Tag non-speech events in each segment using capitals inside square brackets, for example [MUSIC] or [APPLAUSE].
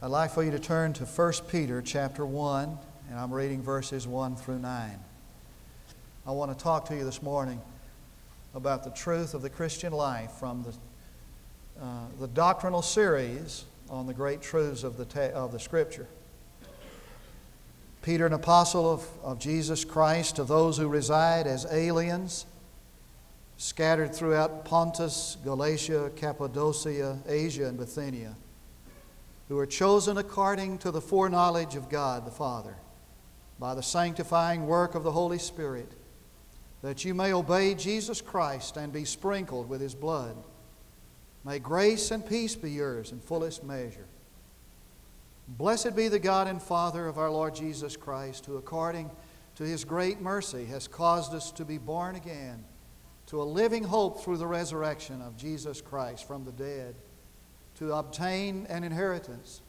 I'd like for you to turn to 1 Peter chapter 1, and I'm reading verses 1 through 9. I want to talk to you this morning about the truth of the Christian life from the, uh, the doctrinal series on the great truths of the, te- of the Scripture. Peter, an apostle of, of Jesus Christ, to those who reside as aliens, scattered throughout Pontus, Galatia, Cappadocia, Asia, and Bithynia, who are chosen according to the foreknowledge of God the Father, by the sanctifying work of the Holy Spirit, that you may obey Jesus Christ and be sprinkled with his blood. May grace and peace be yours in fullest measure. Blessed be the God and Father of our Lord Jesus Christ, who according to his great mercy has caused us to be born again to a living hope through the resurrection of Jesus Christ from the dead, to obtain an inheritance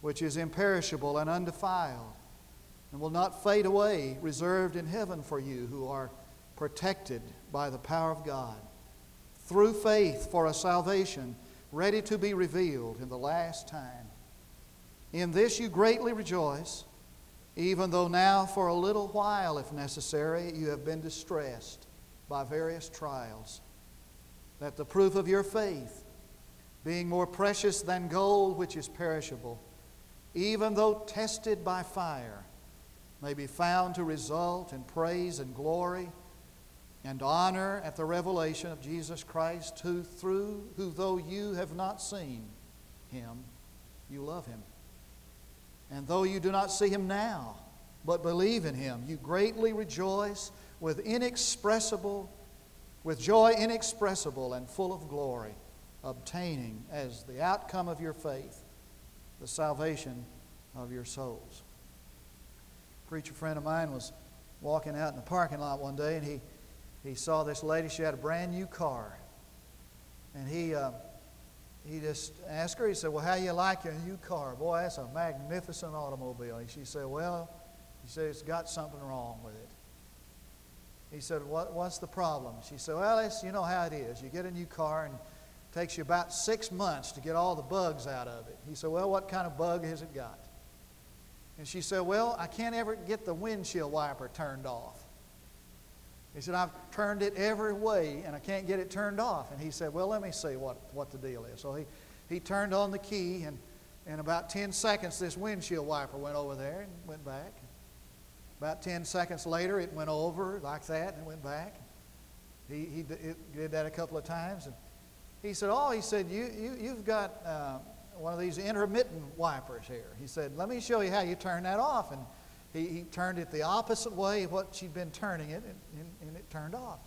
which is imperishable and undefiled and will not fade away, reserved in heaven for you who are protected by the power of God, through faith for a salvation ready to be revealed in the last time. In this you greatly rejoice, even though now for a little while, if necessary, you have been distressed by various trials, that the proof of your faith, being more precious than gold which is perishable, even though tested by fire, may be found to result in praise and glory and honor at the revelation of Jesus Christ, who through who though you have not seen him, you love him. And though you do not see him now, but believe in him, you greatly rejoice with inexpressible, with joy inexpressible and full of glory, obtaining as the outcome of your faith the salvation of your souls. A preacher friend of mine was walking out in the parking lot one day and he, he saw this lady. She had a brand new car. And he, uh, he just asked her, he said, Well, how you like your new car? Boy, that's a magnificent automobile. And she said, Well, he said, It's got something wrong with it. He said, what, What's the problem? She said, Well, it's, you know how it is. You get a new car and takes you about six months to get all the bugs out of it. He said, Well, what kind of bug has it got? And she said, Well, I can't ever get the windshield wiper turned off. He said, I've turned it every way and I can't get it turned off. And he said, Well, let me see what, what the deal is. So he, he turned on the key, and in about 10 seconds, this windshield wiper went over there and went back. About 10 seconds later, it went over like that and went back. He, he did that a couple of times. And he said, Oh, he said, you, you, you've got uh, one of these intermittent wipers here. He said, Let me show you how you turn that off. And he, he turned it the opposite way of what she'd been turning it, and, and, and it turned off.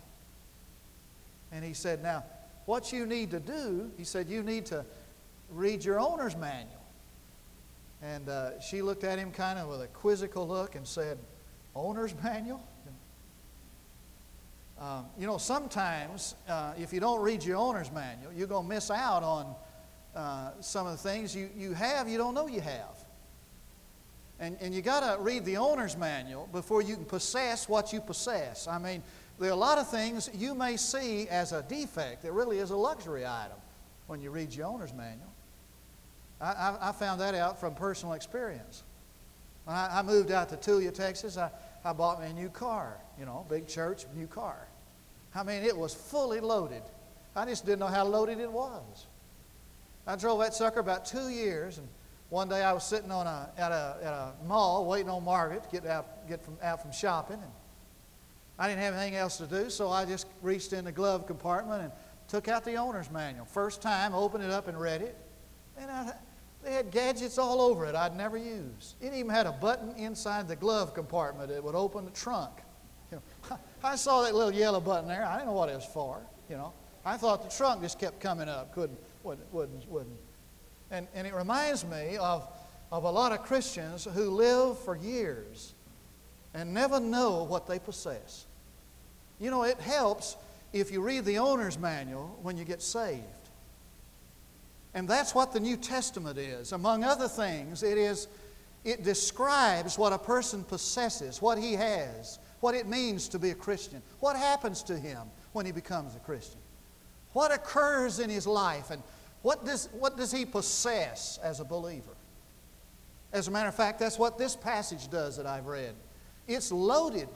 And he said, Now, what you need to do, he said, you need to read your owner's manual. And uh, she looked at him kind of with a quizzical look and said, Owner's [LAUGHS] manual? Um, you know, sometimes uh, if you don't read your owner's manual, you're going to miss out on uh, some of the things you, you have you don't know you have. And, and you got to read the owner's manual before you can possess what you possess. I mean, there are a lot of things you may see as a defect that really is a luxury item when you read your owner's manual. I, I, I found that out from personal experience. When I, I moved out to Tulia, Texas, I, I bought me a new car, you know, big church, new car. I mean, it was fully loaded. I just didn't know how loaded it was. I drove that sucker about two years, and one day I was sitting on a, at, a, at a mall waiting on Margaret to get out, get from, out from shopping. And I didn't have anything else to do, so I just reached in the glove compartment and took out the owner's manual. First time, opened it up and read it. And I, they had gadgets all over it I'd never used. It even had a button inside the glove compartment that would open the trunk. I saw that little yellow button there. I didn't know what it was for. You know, I thought the trunk just kept coming up, couldn't, wouldn't, wouldn't, wouldn't and, and it reminds me of, of a lot of Christians who live for years and never know what they possess. You know, it helps if you read the owner's manual when you get saved. And that's what the New Testament is. Among other things, it is it describes what a person possesses, what he has, what it means to be a Christian, what happens to him when he becomes a Christian, what occurs in his life, and what does, what does he possess as a believer? As a matter of fact, that's what this passage does that I've read. It's loaded.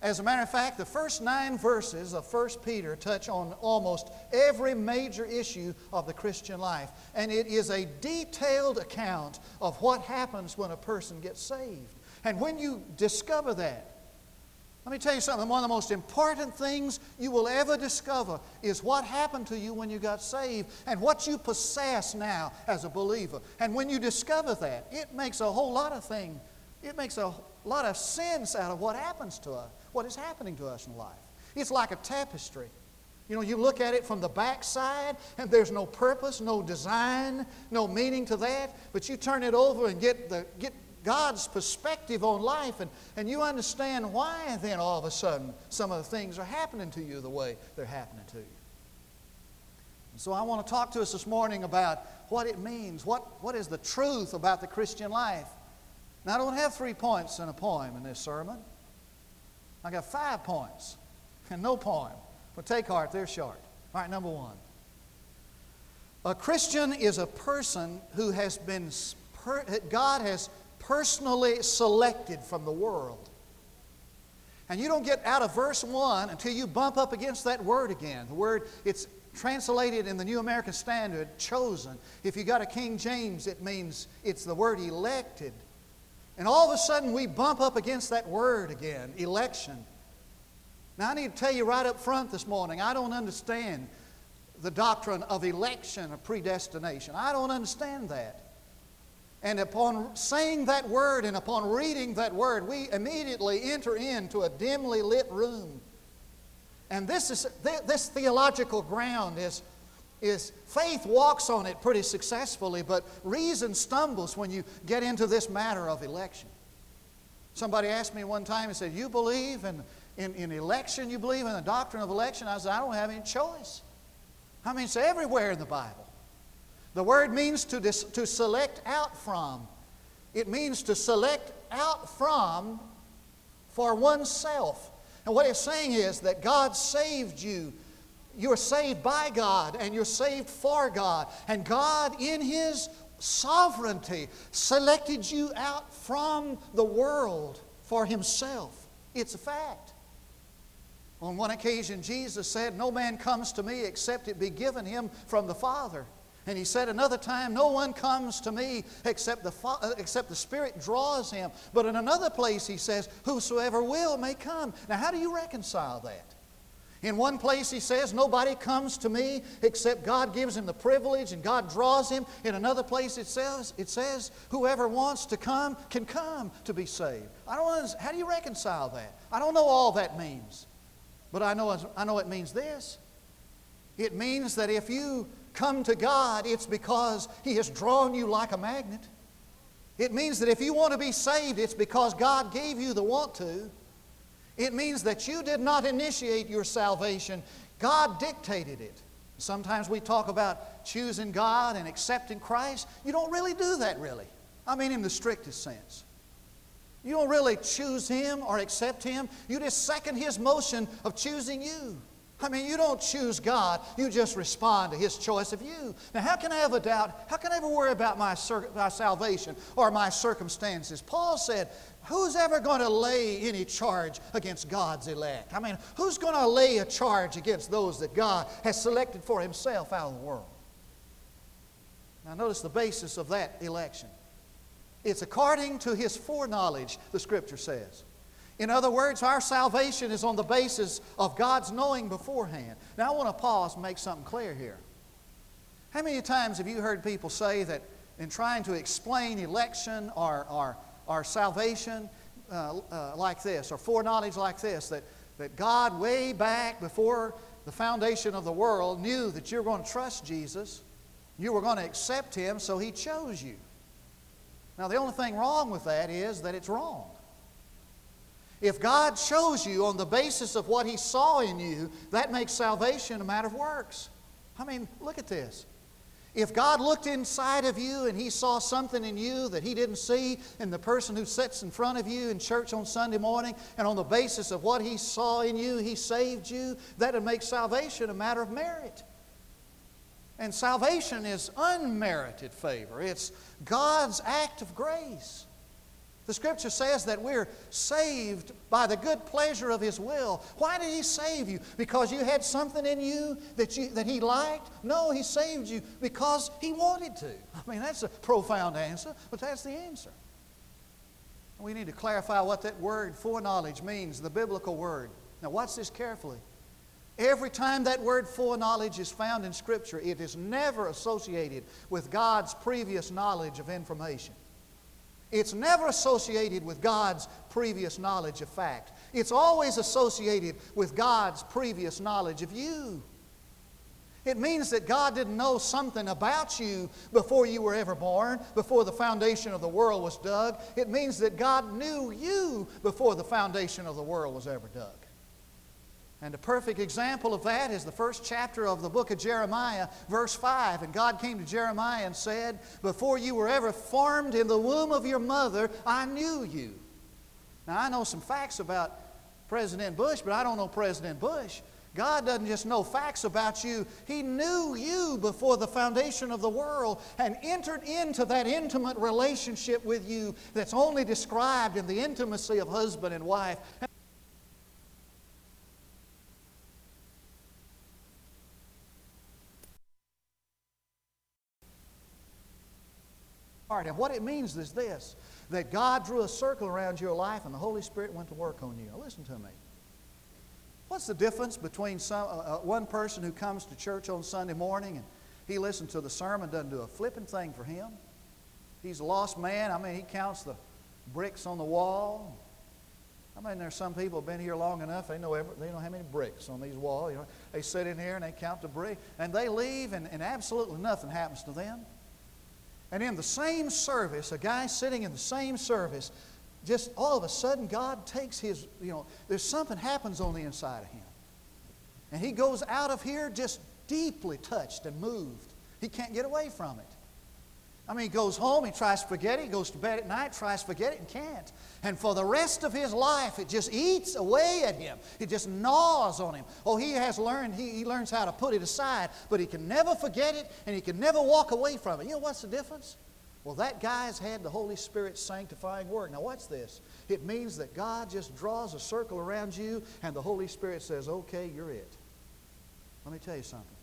As a matter of fact, the first nine verses of 1 Peter touch on almost every major issue of the Christian life. And it is a detailed account of what happens when a person gets saved. And when you discover that, let me tell you something. One of the most important things you will ever discover is what happened to you when you got saved and what you possess now as a believer. And when you discover that, it makes a whole lot of things, it makes a lot of sense out of what happens to us, what is happening to us in life. It's like a tapestry. You know, you look at it from the backside, and there's no purpose, no design, no meaning to that. But you turn it over and get the get God's perspective on life, and, and you understand why then all of a sudden some of the things are happening to you the way they're happening to you. And so I want to talk to us this morning about what it means, what, what is the truth about the Christian life. Now, I don't have three points in a poem in this sermon. I got five points and no poem. But take heart, they're short. All right, number one. A Christian is a person who has been, God has personally selected from the world. And you don't get out of verse 1 until you bump up against that word again. The word, it's translated in the New American Standard, chosen. If you got a King James, it means it's the word elected. And all of a sudden, we bump up against that word again, election. Now, I need to tell you right up front this morning, I don't understand the doctrine of election or predestination. I don't understand that. And upon saying that word and upon reading that word, we immediately enter into a dimly lit room. And this, is, this theological ground is, is faith walks on it pretty successfully, but reason stumbles when you get into this matter of election. Somebody asked me one time and said, You believe in, in, in election? You believe in the doctrine of election? I said, I don't have any choice. I mean, it's everywhere in the Bible. The word means to, dis, to select out from. It means to select out from for oneself. And what it's saying is that God saved you. You're saved by God and you're saved for God. And God, in His sovereignty, selected you out from the world for Himself. It's a fact. On one occasion, Jesus said, No man comes to me except it be given him from the Father. And he said another time, No one comes to me except the, uh, except the Spirit draws him. But in another place, he says, Whosoever will may come. Now, how do you reconcile that? In one place, he says, Nobody comes to me except God gives him the privilege and God draws him. In another place, it says, it says Whoever wants to come can come to be saved. I don't how do you reconcile that? I don't know all that means. But I know, I know it means this. It means that if you come to God, it's because He has drawn you like a magnet. It means that if you want to be saved, it's because God gave you the want to. It means that you did not initiate your salvation, God dictated it. Sometimes we talk about choosing God and accepting Christ. You don't really do that, really. I mean, in the strictest sense. You don't really choose Him or accept Him. You just second His motion of choosing you. I mean, you don't choose God, you just respond to His choice of you. Now, how can I a doubt? How can I ever worry about my, my salvation or my circumstances? Paul said, Who's ever going to lay any charge against God's elect? I mean, who's going to lay a charge against those that God has selected for Himself out of the world? Now, notice the basis of that election. It's according to His foreknowledge, the Scripture says. In other words, our salvation is on the basis of God's knowing beforehand. Now, I want to pause and make something clear here. How many times have you heard people say that in trying to explain election or, or, or salvation uh, uh, like this, or foreknowledge like this, that, that God, way back before the foundation of the world, knew that you were going to trust Jesus, you were going to accept Him, so He chose you? Now, the only thing wrong with that is that it's wrong. If God chose you on the basis of what He saw in you, that makes salvation a matter of works. I mean, look at this. If God looked inside of you and He saw something in you that He didn't see in the person who sits in front of you in church on Sunday morning, and on the basis of what He saw in you, He saved you, that would make salvation a matter of merit. And salvation is unmerited favor, it's God's act of grace. The scripture says that we're saved by the good pleasure of His will. Why did He save you? Because you had something in you that, you, that He liked? No, He saved you because He wanted to. I mean, that's a profound answer, but that's the answer. We need to clarify what that word foreknowledge means, the biblical word. Now, watch this carefully. Every time that word foreknowledge is found in Scripture, it is never associated with God's previous knowledge of information. It's never associated with God's previous knowledge of fact. It's always associated with God's previous knowledge of you. It means that God didn't know something about you before you were ever born, before the foundation of the world was dug. It means that God knew you before the foundation of the world was ever dug. And a perfect example of that is the first chapter of the book of Jeremiah, verse 5. And God came to Jeremiah and said, Before you were ever formed in the womb of your mother, I knew you. Now, I know some facts about President Bush, but I don't know President Bush. God doesn't just know facts about you, He knew you before the foundation of the world and entered into that intimate relationship with you that's only described in the intimacy of husband and wife. And what it means is this that God drew a circle around your life and the Holy Spirit went to work on you. Listen to me. What's the difference between some, uh, uh, one person who comes to church on Sunday morning and he listens to the sermon, doesn't do a flipping thing for him? He's a lost man. I mean, he counts the bricks on the wall. I mean, there's some people have been here long enough. They know every, they know how many bricks on these walls. You know, they sit in here and they count the brick, and they leave, and, and absolutely nothing happens to them. And in the same service, a guy sitting in the same service, just all of a sudden, God takes his, you know, there's something happens on the inside of him. And he goes out of here just deeply touched and moved. He can't get away from it. I mean, he goes home, he tries to forget it, he goes to bed at night, tries to forget it, and can't. And for the rest of his life, it just eats away at him. It just gnaws on him. Oh, he has learned, he, he learns how to put it aside, but he can never forget it and he can never walk away from it. You know what's the difference? Well, that guy's had the Holy Spirit's sanctifying work. Now, watch this. It means that God just draws a circle around you and the Holy Spirit says, okay, you're it. Let me tell you something.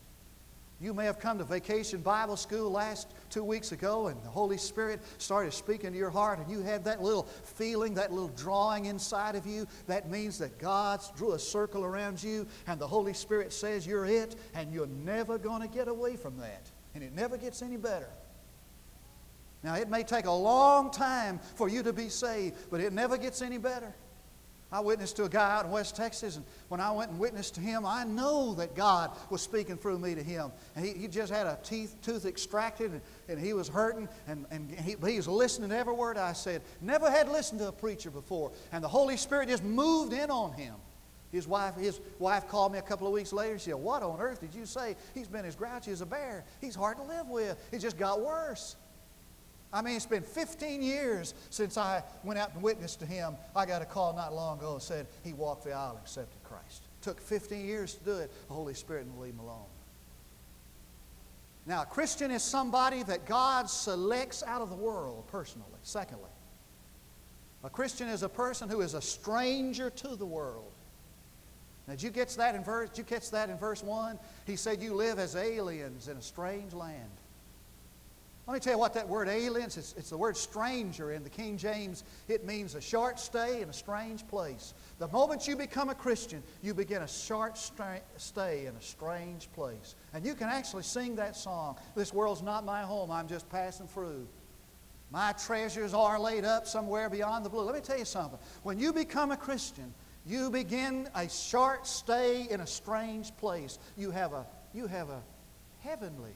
You may have come to vacation Bible school last two weeks ago and the Holy Spirit started speaking to your heart and you had that little feeling, that little drawing inside of you. That means that God drew a circle around you and the Holy Spirit says you're it and you're never going to get away from that. And it never gets any better. Now, it may take a long time for you to be saved, but it never gets any better. I witnessed to a guy out in West Texas, and when I went and witnessed to him, I know that God was speaking through me to him. And he, he just had a teeth, tooth extracted, and, and he was hurting, and, and he, he was listening to every word I said. Never had listened to a preacher before. And the Holy Spirit just moved in on him. His wife, his wife called me a couple of weeks later. She said, What on earth did you say? He's been as grouchy as a bear. He's hard to live with. He just got worse. I mean, it's been 15 years since I went out and witnessed to him. I got a call not long ago and said he walked the aisle and accepted Christ. It took 15 years to do it. The Holy Spirit didn't leave him alone. Now, a Christian is somebody that God selects out of the world personally. Secondly, a Christian is a person who is a stranger to the world. Now, did you catch that in verse? Did you catch that in verse one? He said, "You live as aliens in a strange land." Let me tell you what that word aliens, it's, it's the word stranger in the King James. It means a short stay in a strange place. The moment you become a Christian, you begin a short stay in a strange place. And you can actually sing that song This world's not my home, I'm just passing through. My treasures are laid up somewhere beyond the blue. Let me tell you something. When you become a Christian, you begin a short stay in a strange place. You have a, you have a heavenly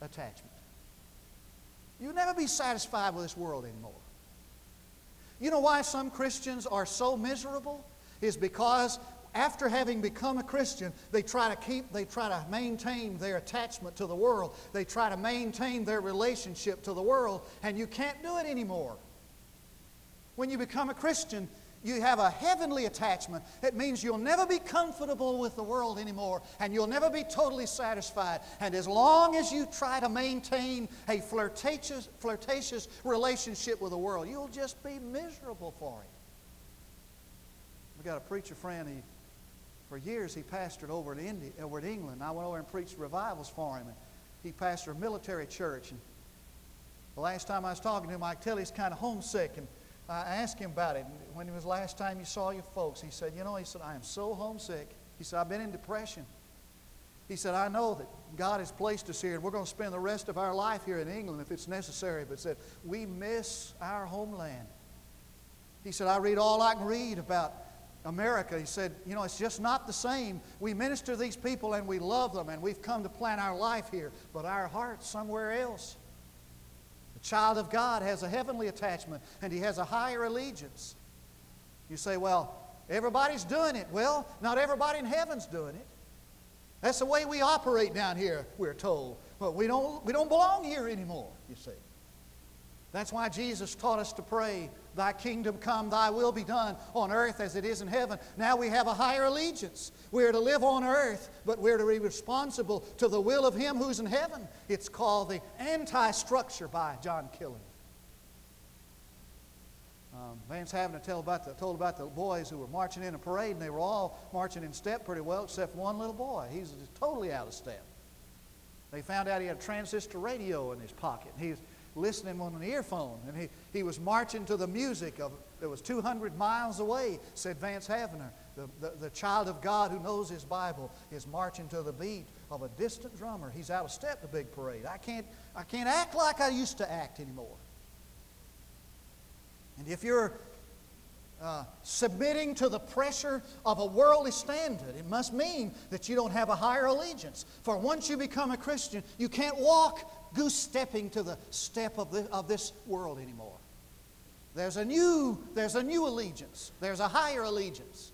attachment. You'll never be satisfied with this world anymore. You know why some Christians are so miserable? Is because after having become a Christian, they try to keep, they try to maintain their attachment to the world. They try to maintain their relationship to the world, and you can't do it anymore. When you become a Christian, You have a heavenly attachment. It means you'll never be comfortable with the world anymore and you'll never be totally satisfied. And as long as you try to maintain a flirtatious, flirtatious relationship with the world, you'll just be miserable for it. We got a preacher friend, he, for years he pastored over in, India, over in England. I went over and preached revivals for him. And he pastored a military church. And the last time I was talking to him, I could tell he's kind of homesick. And I asked him about it. When it was last time you saw your folks, he said, You know, he said, I am so homesick. He said, I've been in depression. He said, I know that God has placed us here, and we're going to spend the rest of our life here in England if it's necessary. But said, we miss our homeland. He said, I read all I can read about America. He said, you know, it's just not the same. We minister these people and we love them, and we've come to plant our life here, but our heart's somewhere else child of God has a heavenly attachment and he has a higher allegiance. You say, well, everybody's doing it. Well, not everybody in heaven's doing it. That's the way we operate down here, we're told. But we don't, we don't belong here anymore, you see. That's why Jesus taught us to pray, Thy kingdom come, Thy will be done on earth as it is in heaven. Now we have a higher allegiance. We're to live on earth, but we're to be responsible to the will of Him who's in heaven. It's called the anti structure by John Killian. Um, Vance Havner told about, the, told about the boys who were marching in a parade, and they were all marching in step pretty well, except one little boy. He's totally out of step. They found out he had a transistor radio in his pocket. He's listening on an earphone. And he, he was marching to the music of that was 200 miles away, said Vance Havner. The, the, the child of God who knows his Bible is marching to the beat of a distant drummer. He's out of step the big parade. I can't, I can't act like I used to act anymore. And if you're uh, submitting to the pressure of a worldly standard, it must mean that you don't have a higher allegiance. For once you become a Christian, you can't walk goose stepping to the step of, the, of this world anymore. There's a new, there's a new allegiance. There's a higher allegiance.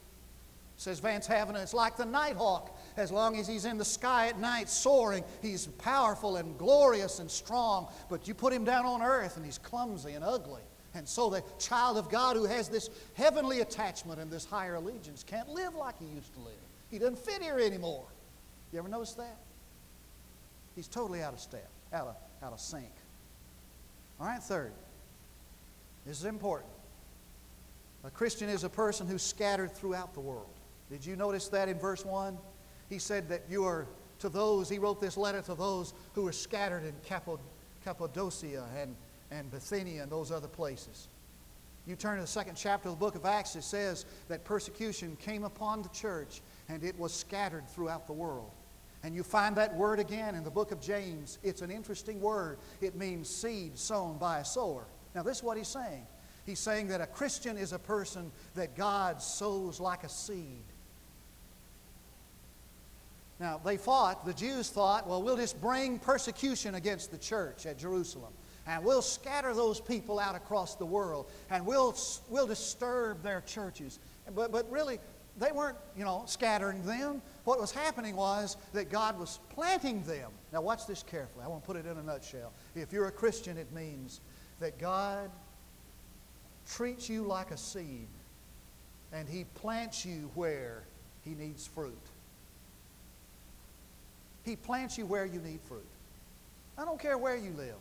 Says Vance Havner, it's like the nighthawk. As long as he's in the sky at night soaring, he's powerful and glorious and strong. But you put him down on earth and he's clumsy and ugly. And so the child of God who has this heavenly attachment and this higher allegiance can't live like he used to live. He doesn't fit here anymore. You ever notice that? He's totally out of step out of, out of sync. All right, third. This is important. A Christian is a person who's scattered throughout the world. Did you notice that in verse 1? He said that you are to those, he wrote this letter to those who were scattered in Cappadocia and, and Bithynia and those other places. You turn to the second chapter of the book of Acts, it says that persecution came upon the church and it was scattered throughout the world. And you find that word again in the book of James. It's an interesting word. It means seed sown by a sower. Now, this is what he's saying. He's saying that a Christian is a person that God sows like a seed. Now, they thought, the Jews thought, well, we'll just bring persecution against the church at Jerusalem. And we'll scatter those people out across the world. And we'll, we'll disturb their churches. But, but really, they weren't, you know, scattering them. What was happening was that God was planting them. Now, watch this carefully. I want to put it in a nutshell. If you're a Christian, it means that God treats you like a seed and He plants you where He needs fruit. He plants you where you need fruit. I don't care where you live.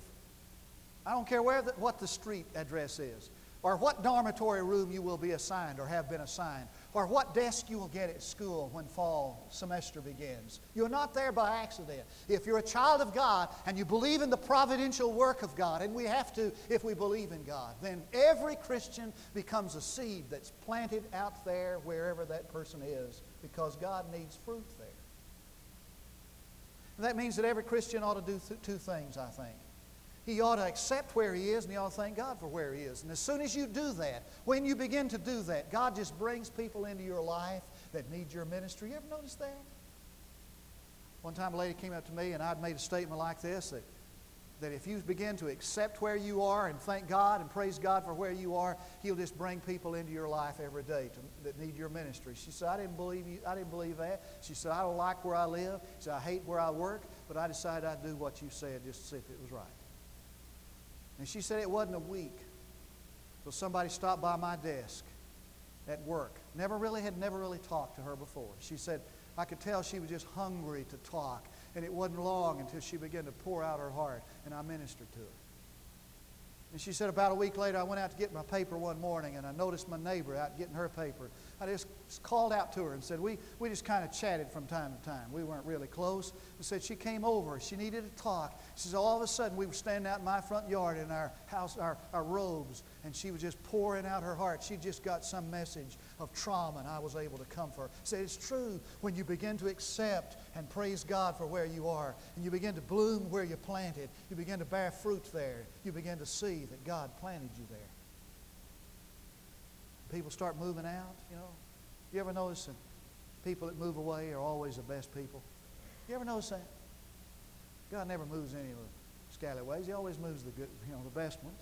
I don't care where the, what the street address is, or what dormitory room you will be assigned or have been assigned, or what desk you will get at school when fall semester begins. You're not there by accident. If you're a child of God and you believe in the providential work of God, and we have to if we believe in God, then every Christian becomes a seed that's planted out there wherever that person is because God needs fruit there. And that means that every Christian ought to do th- two things, I think. He ought to accept where he is and he ought to thank God for where he is. And as soon as you do that, when you begin to do that, God just brings people into your life that need your ministry. You ever notice that? One time a lady came up to me and I'd made a statement like this that, that if you begin to accept where you are and thank God and praise God for where you are, He'll just bring people into your life every day to, that need your ministry. She said, I didn't believe you, I didn't believe that. She said, I don't like where I live. She said, I hate where I work, but I decided I'd do what you said just to see if it was right. And she said it wasn't a week till somebody stopped by my desk at work. Never really had never really talked to her before. She said, I could tell she was just hungry to talk. And it wasn't long until she began to pour out her heart, and I ministered to her. And she said, about a week later, I went out to get my paper one morning, and I noticed my neighbor out getting her paper. I just called out to her and said, we, we just kind of chatted from time to time. We weren't really close. And said she came over. She needed to talk. She said, all of a sudden, we were standing out in my front yard in our house, our, our robes, and she was just pouring out her heart. She just got some message of trauma, and I was able to comfort her. Say, it's true when you begin to accept and praise God for where you are, and you begin to bloom where you planted, you begin to bear fruit there, you begin to see that God planted you there people start moving out, you know. You ever notice that people that move away are always the best people? You ever notice that? God never moves any of the scallywags. He always moves the good, you know, the best ones.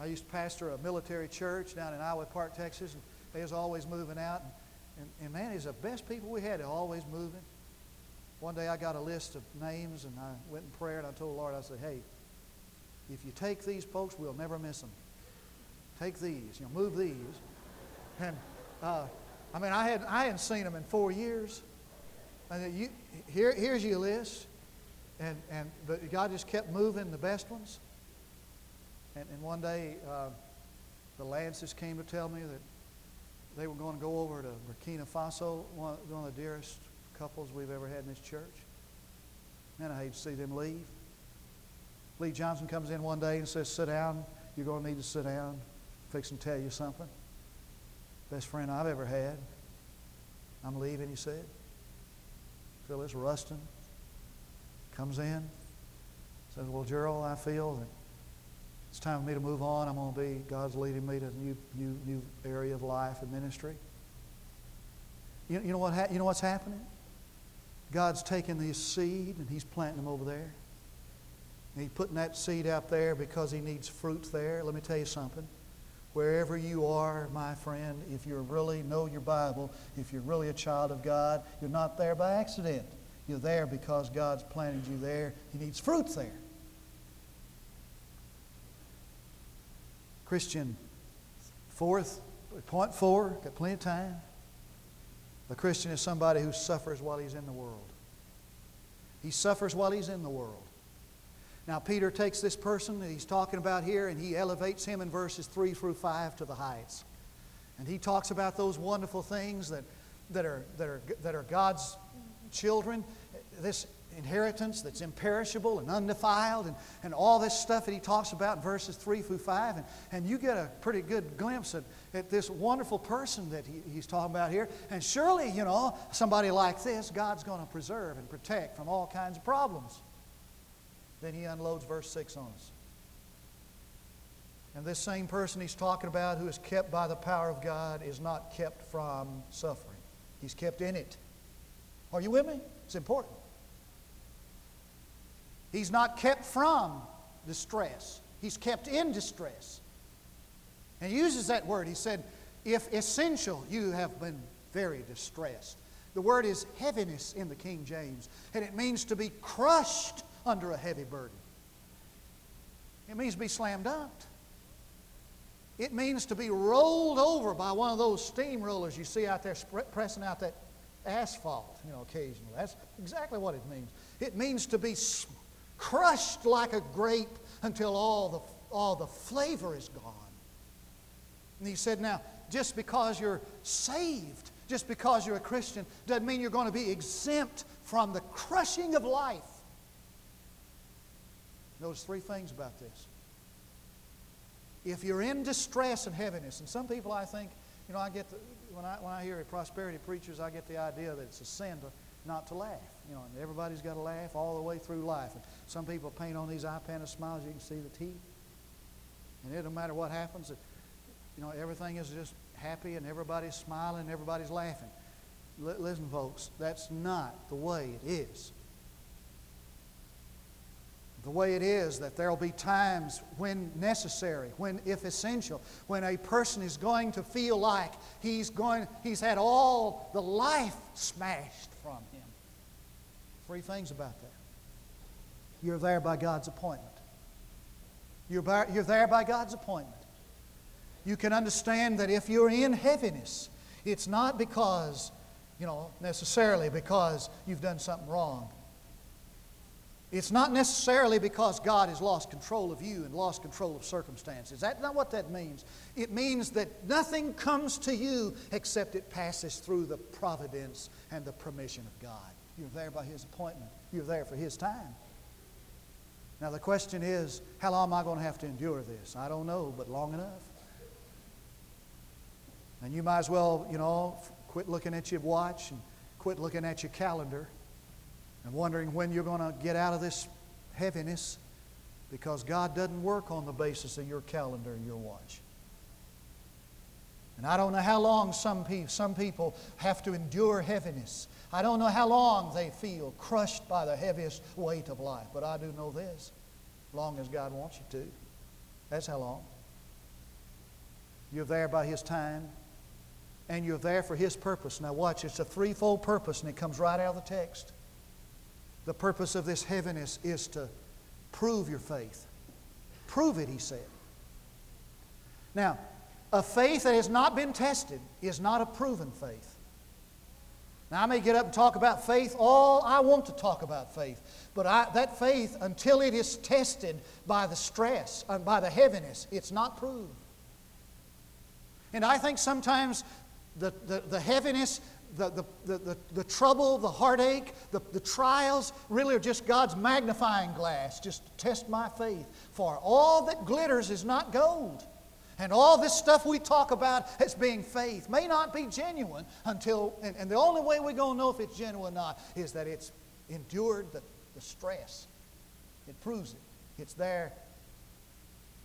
I used to pastor a military church down in Iowa Park, Texas, and they was always moving out. And, and, and man, he's the best people we had. They're always moving. One day I got a list of names, and I went in prayer, and I told the Lord, I said, hey, if you take these folks, we'll never miss them. Take these, you know, move these. And uh, I mean, I, had, I hadn't seen them in four years. And you, here, here's your list. And, and, but God just kept moving the best ones. And, and one day, uh, the Lances came to tell me that they were going to go over to Burkina Faso, one, one of the dearest couples we've ever had in this church. Man, I hate to see them leave. Lee Johnson comes in one day and says, Sit down. You're going to need to sit down fixing to tell you something. Best friend I've ever had. I'm leaving, he said. Phyllis Rustin comes in, says, Well, Gerald, I feel that it's time for me to move on. I'm going to be, God's leading me to a new, new, new area of life and ministry. You, you, know what ha- you know what's happening? God's taking this seed and He's planting them over there. And He's putting that seed out there because He needs fruit there. Let me tell you something wherever you are, my friend, if you really know your Bible, if you're really a child of God, you're not there by accident. You're there because God's planted you there. He needs fruit there. Christian, fourth, point four, got plenty of time. A Christian is somebody who suffers while he's in the world. He suffers while he's in the world. Now, Peter takes this person that he's talking about here and he elevates him in verses 3 through 5 to the heights. And he talks about those wonderful things that, that, are, that, are, that are God's children, this inheritance that's imperishable and undefiled, and, and all this stuff that he talks about in verses 3 through 5. And, and you get a pretty good glimpse at, at this wonderful person that he, he's talking about here. And surely, you know, somebody like this, God's going to preserve and protect from all kinds of problems. Then he unloads verse 6 on us. And this same person he's talking about who is kept by the power of God is not kept from suffering. He's kept in it. Are you with me? It's important. He's not kept from distress. He's kept in distress. And he uses that word. He said, if essential, you have been very distressed. The word is heaviness in the King James, and it means to be crushed under a heavy burden. It means to be slammed up. It means to be rolled over by one of those steamrollers you see out there pressing out that asphalt, you know, occasionally. That's exactly what it means. It means to be crushed like a grape until all the, all the flavor is gone. And he said, now, just because you're saved, just because you're a Christian, doesn't mean you're going to be exempt from the crushing of life. Notice three things about this. If you're in distress and heaviness, and some people I think, you know, I get the, when I when I hear prosperity preachers, I get the idea that it's a sin to not to laugh. You know, and everybody's got to laugh all the way through life. And some people paint on these eye panel smiles. You can see the teeth, and it don't matter what happens. It, you know, everything is just happy and everybody's smiling, and everybody's laughing. L- listen, folks, that's not the way it is the way it is that there will be times when necessary, when if essential, when a person is going to feel like he's going he's had all the life smashed from him. Three things about that. You're there by God's appointment. You're, by, you're there by God's appointment. you can understand that if you're in heaviness, it's not because, you know, necessarily because you've done something wrong. It's not necessarily because God has lost control of you and lost control of circumstances. That's not what that means. It means that nothing comes to you except it passes through the providence and the permission of God. You're there by His appointment, you're there for His time. Now, the question is, how long am I going to have to endure this? I don't know, but long enough. And you might as well, you know, quit looking at your watch and quit looking at your calendar and wondering when you're going to get out of this heaviness because God doesn't work on the basis of your calendar and your watch. And I don't know how long some, pe- some people have to endure heaviness. I don't know how long they feel crushed by the heaviest weight of life. But I do know this long as God wants you to. That's how long. You're there by His time, and you're there for His purpose. Now, watch, it's a threefold purpose, and it comes right out of the text. The purpose of this heaviness is to prove your faith. Prove it, he said. Now, a faith that has not been tested is not a proven faith. Now, I may get up and talk about faith all I want to talk about faith, but I, that faith, until it is tested by the stress, and by the heaviness, it's not proved. And I think sometimes the, the, the heaviness the, the, the, the, trouble, the heartache, the, the trials really are just God's magnifying glass, just to test my faith. For all that glitters is not gold. And all this stuff we talk about as being faith may not be genuine until, and, and the only way we're going to know if it's genuine or not is that it's endured the, the stress. It proves it. It's there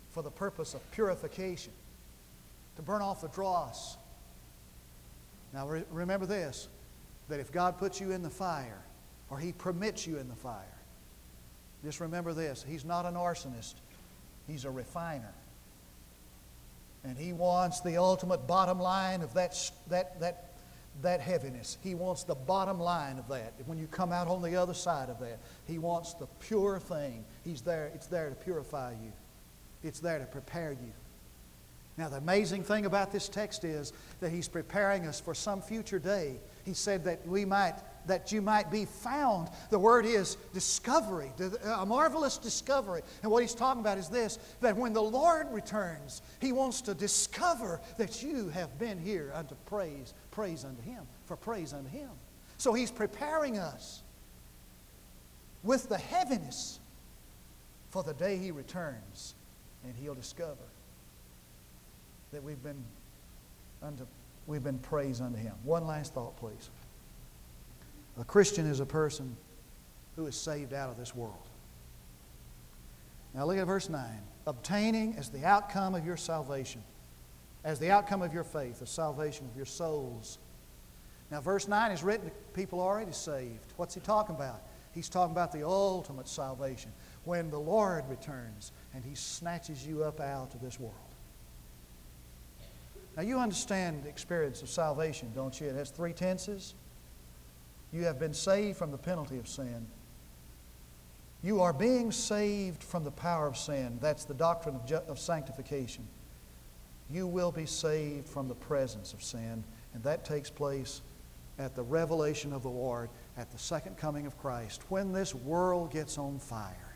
for the purpose of purification, to burn off the dross, now re- remember this that if God puts you in the fire, or He permits you in the fire, just remember this He's not an arsonist, He's a refiner. And He wants the ultimate bottom line of that, that, that, that heaviness. He wants the bottom line of that. When you come out on the other side of that, He wants the pure thing. He's there, it's there to purify you, it's there to prepare you. Now, the amazing thing about this text is that he's preparing us for some future day. He said that we might, that you might be found. The word is discovery, a marvelous discovery. And what he's talking about is this that when the Lord returns, he wants to discover that you have been here unto praise, praise unto him, for praise unto him. So he's preparing us with the heaviness for the day he returns and he'll discover that we've been unto, we've been praised unto him. One last thought, please. A Christian is a person who is saved out of this world. Now look at verse 9. Obtaining as the outcome of your salvation, as the outcome of your faith, the salvation of your souls. Now, verse 9 is written to people already saved. What's he talking about? He's talking about the ultimate salvation when the Lord returns and he snatches you up out of this world. Now, you understand the experience of salvation, don't you? It has three tenses. You have been saved from the penalty of sin. You are being saved from the power of sin. That's the doctrine of, ju- of sanctification. You will be saved from the presence of sin, and that takes place at the revelation of the Lord, at the second coming of Christ. When this world gets on fire,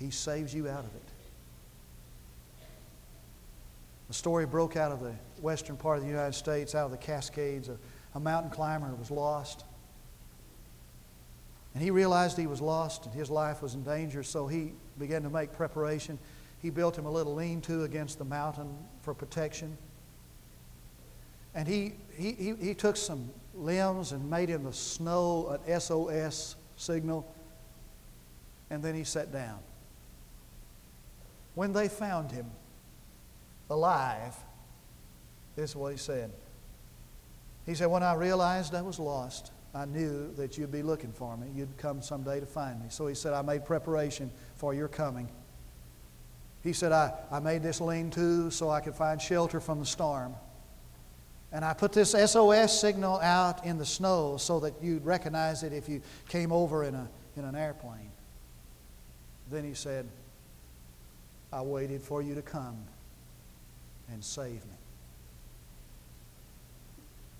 He saves you out of it. The story broke out of the western part of the United States, out of the Cascades. A, a mountain climber was lost. And he realized he was lost and his life was in danger, so he began to make preparation. He built him a little lean to against the mountain for protection. And he, he, he, he took some limbs and made in the snow an SOS signal. And then he sat down. When they found him, alive, this is what he said. He said, When I realized I was lost, I knew that you'd be looking for me. You'd come someday to find me. So he said, I made preparation for your coming. He said, I, I made this lean to so I could find shelter from the storm. And I put this SOS signal out in the snow so that you'd recognize it if you came over in, a, in an airplane. Then he said, I waited for you to come and save me.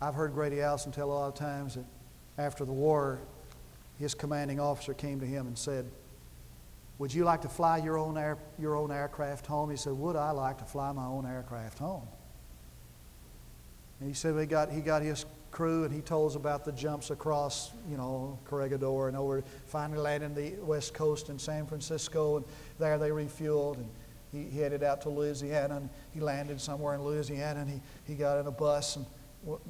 I've heard Grady Allison tell a lot of times that after the war, his commanding officer came to him and said, Would you like to fly your own, air, your own aircraft home? He said, Would I like to fly my own aircraft home? And he said he got, he got his crew and he told us about the jumps across, you know, Corregidor and over, finally landing the west coast in San Francisco, and there they refueled. And he, he headed out to Louisiana and he landed somewhere in Louisiana and he, he got in a bus and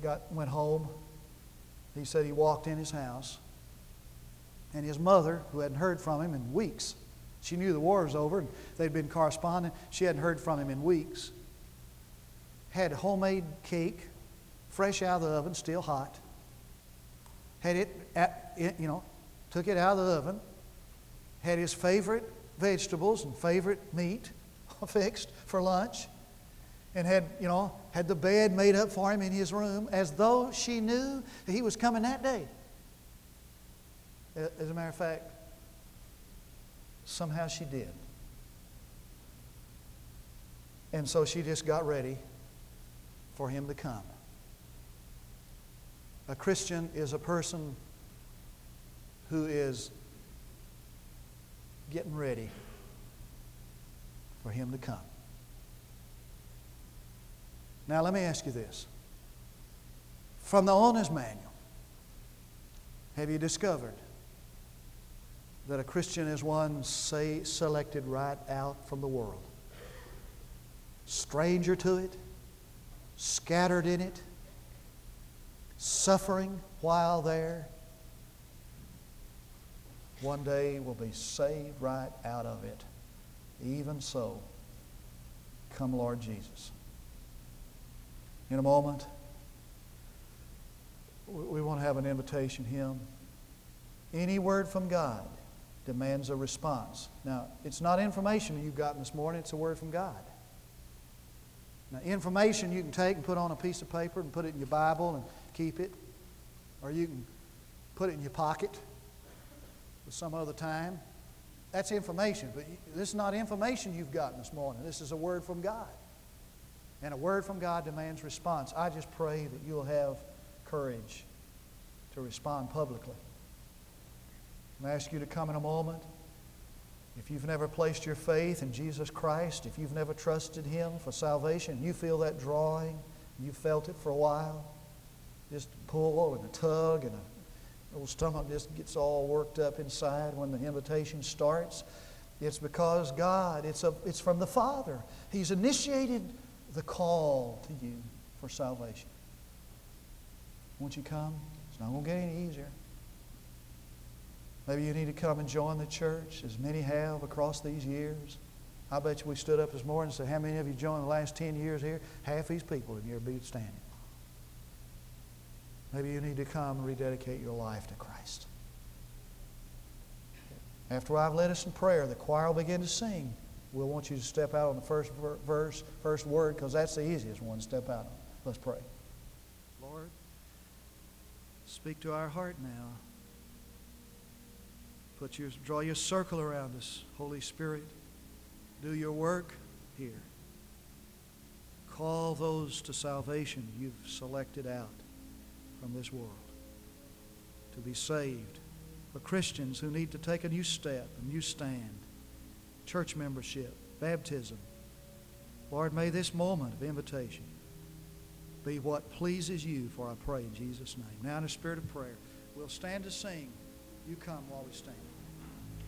got, went home. He said he walked in his house and his mother, who hadn't heard from him in weeks, she knew the war was over and they'd been corresponding. She hadn't heard from him in weeks. Had homemade cake, fresh out of the oven, still hot. Had it, at, you know, took it out of the oven. Had his favorite vegetables and favorite meat fixed for lunch. And had, you know, had the bed made up for him in his room as though she knew he was coming that day. As a matter of fact, somehow she did. And so she just got ready for him to come. A Christian is a person who is getting ready for him to come. Now, let me ask you this. From the owner's manual, have you discovered that a Christian is one say, selected right out from the world? Stranger to it, scattered in it, suffering while there, one day will be saved right out of it. Even so, come, Lord Jesus. In a moment, we want to have an invitation hymn. Any word from God demands a response. Now, it's not information you've gotten this morning, it's a word from God. Now, information you can take and put on a piece of paper and put it in your Bible and keep it, or you can put it in your pocket for some other time. That's information, but this is not information you've gotten this morning. This is a word from God. And a word from God demands response. I just pray that you'll have courage to respond publicly. I'm going to ask you to come in a moment. If you've never placed your faith in Jesus Christ, if you've never trusted Him for salvation, you feel that drawing, you've felt it for a while, just pull and a tug and a little stomach just gets all worked up inside when the invitation starts. It's because God, it's, a, it's from the Father. He's initiated the call to you for salvation. Won't you come? It's not going to get any easier. Maybe you need to come and join the church, as many have across these years. I bet you we stood up this morning and said, How many of you joined the last 10 years here? Half these people in here be standing. Maybe you need to come and rededicate your life to Christ. After I've led us in prayer, the choir will begin to sing. We'll want you to step out on the first verse, first word, because that's the easiest one to step out on. Let's pray. Lord, speak to our heart now. Put your, draw your circle around us, Holy Spirit. Do your work here. Call those to salvation you've selected out from this world to be saved. For Christians who need to take a new step, a new stand, church membership, baptism. Lord, may this moment of invitation be what pleases you, for I pray in Jesus' name. Now, in a spirit of prayer, we'll stand to sing. You come while we stand.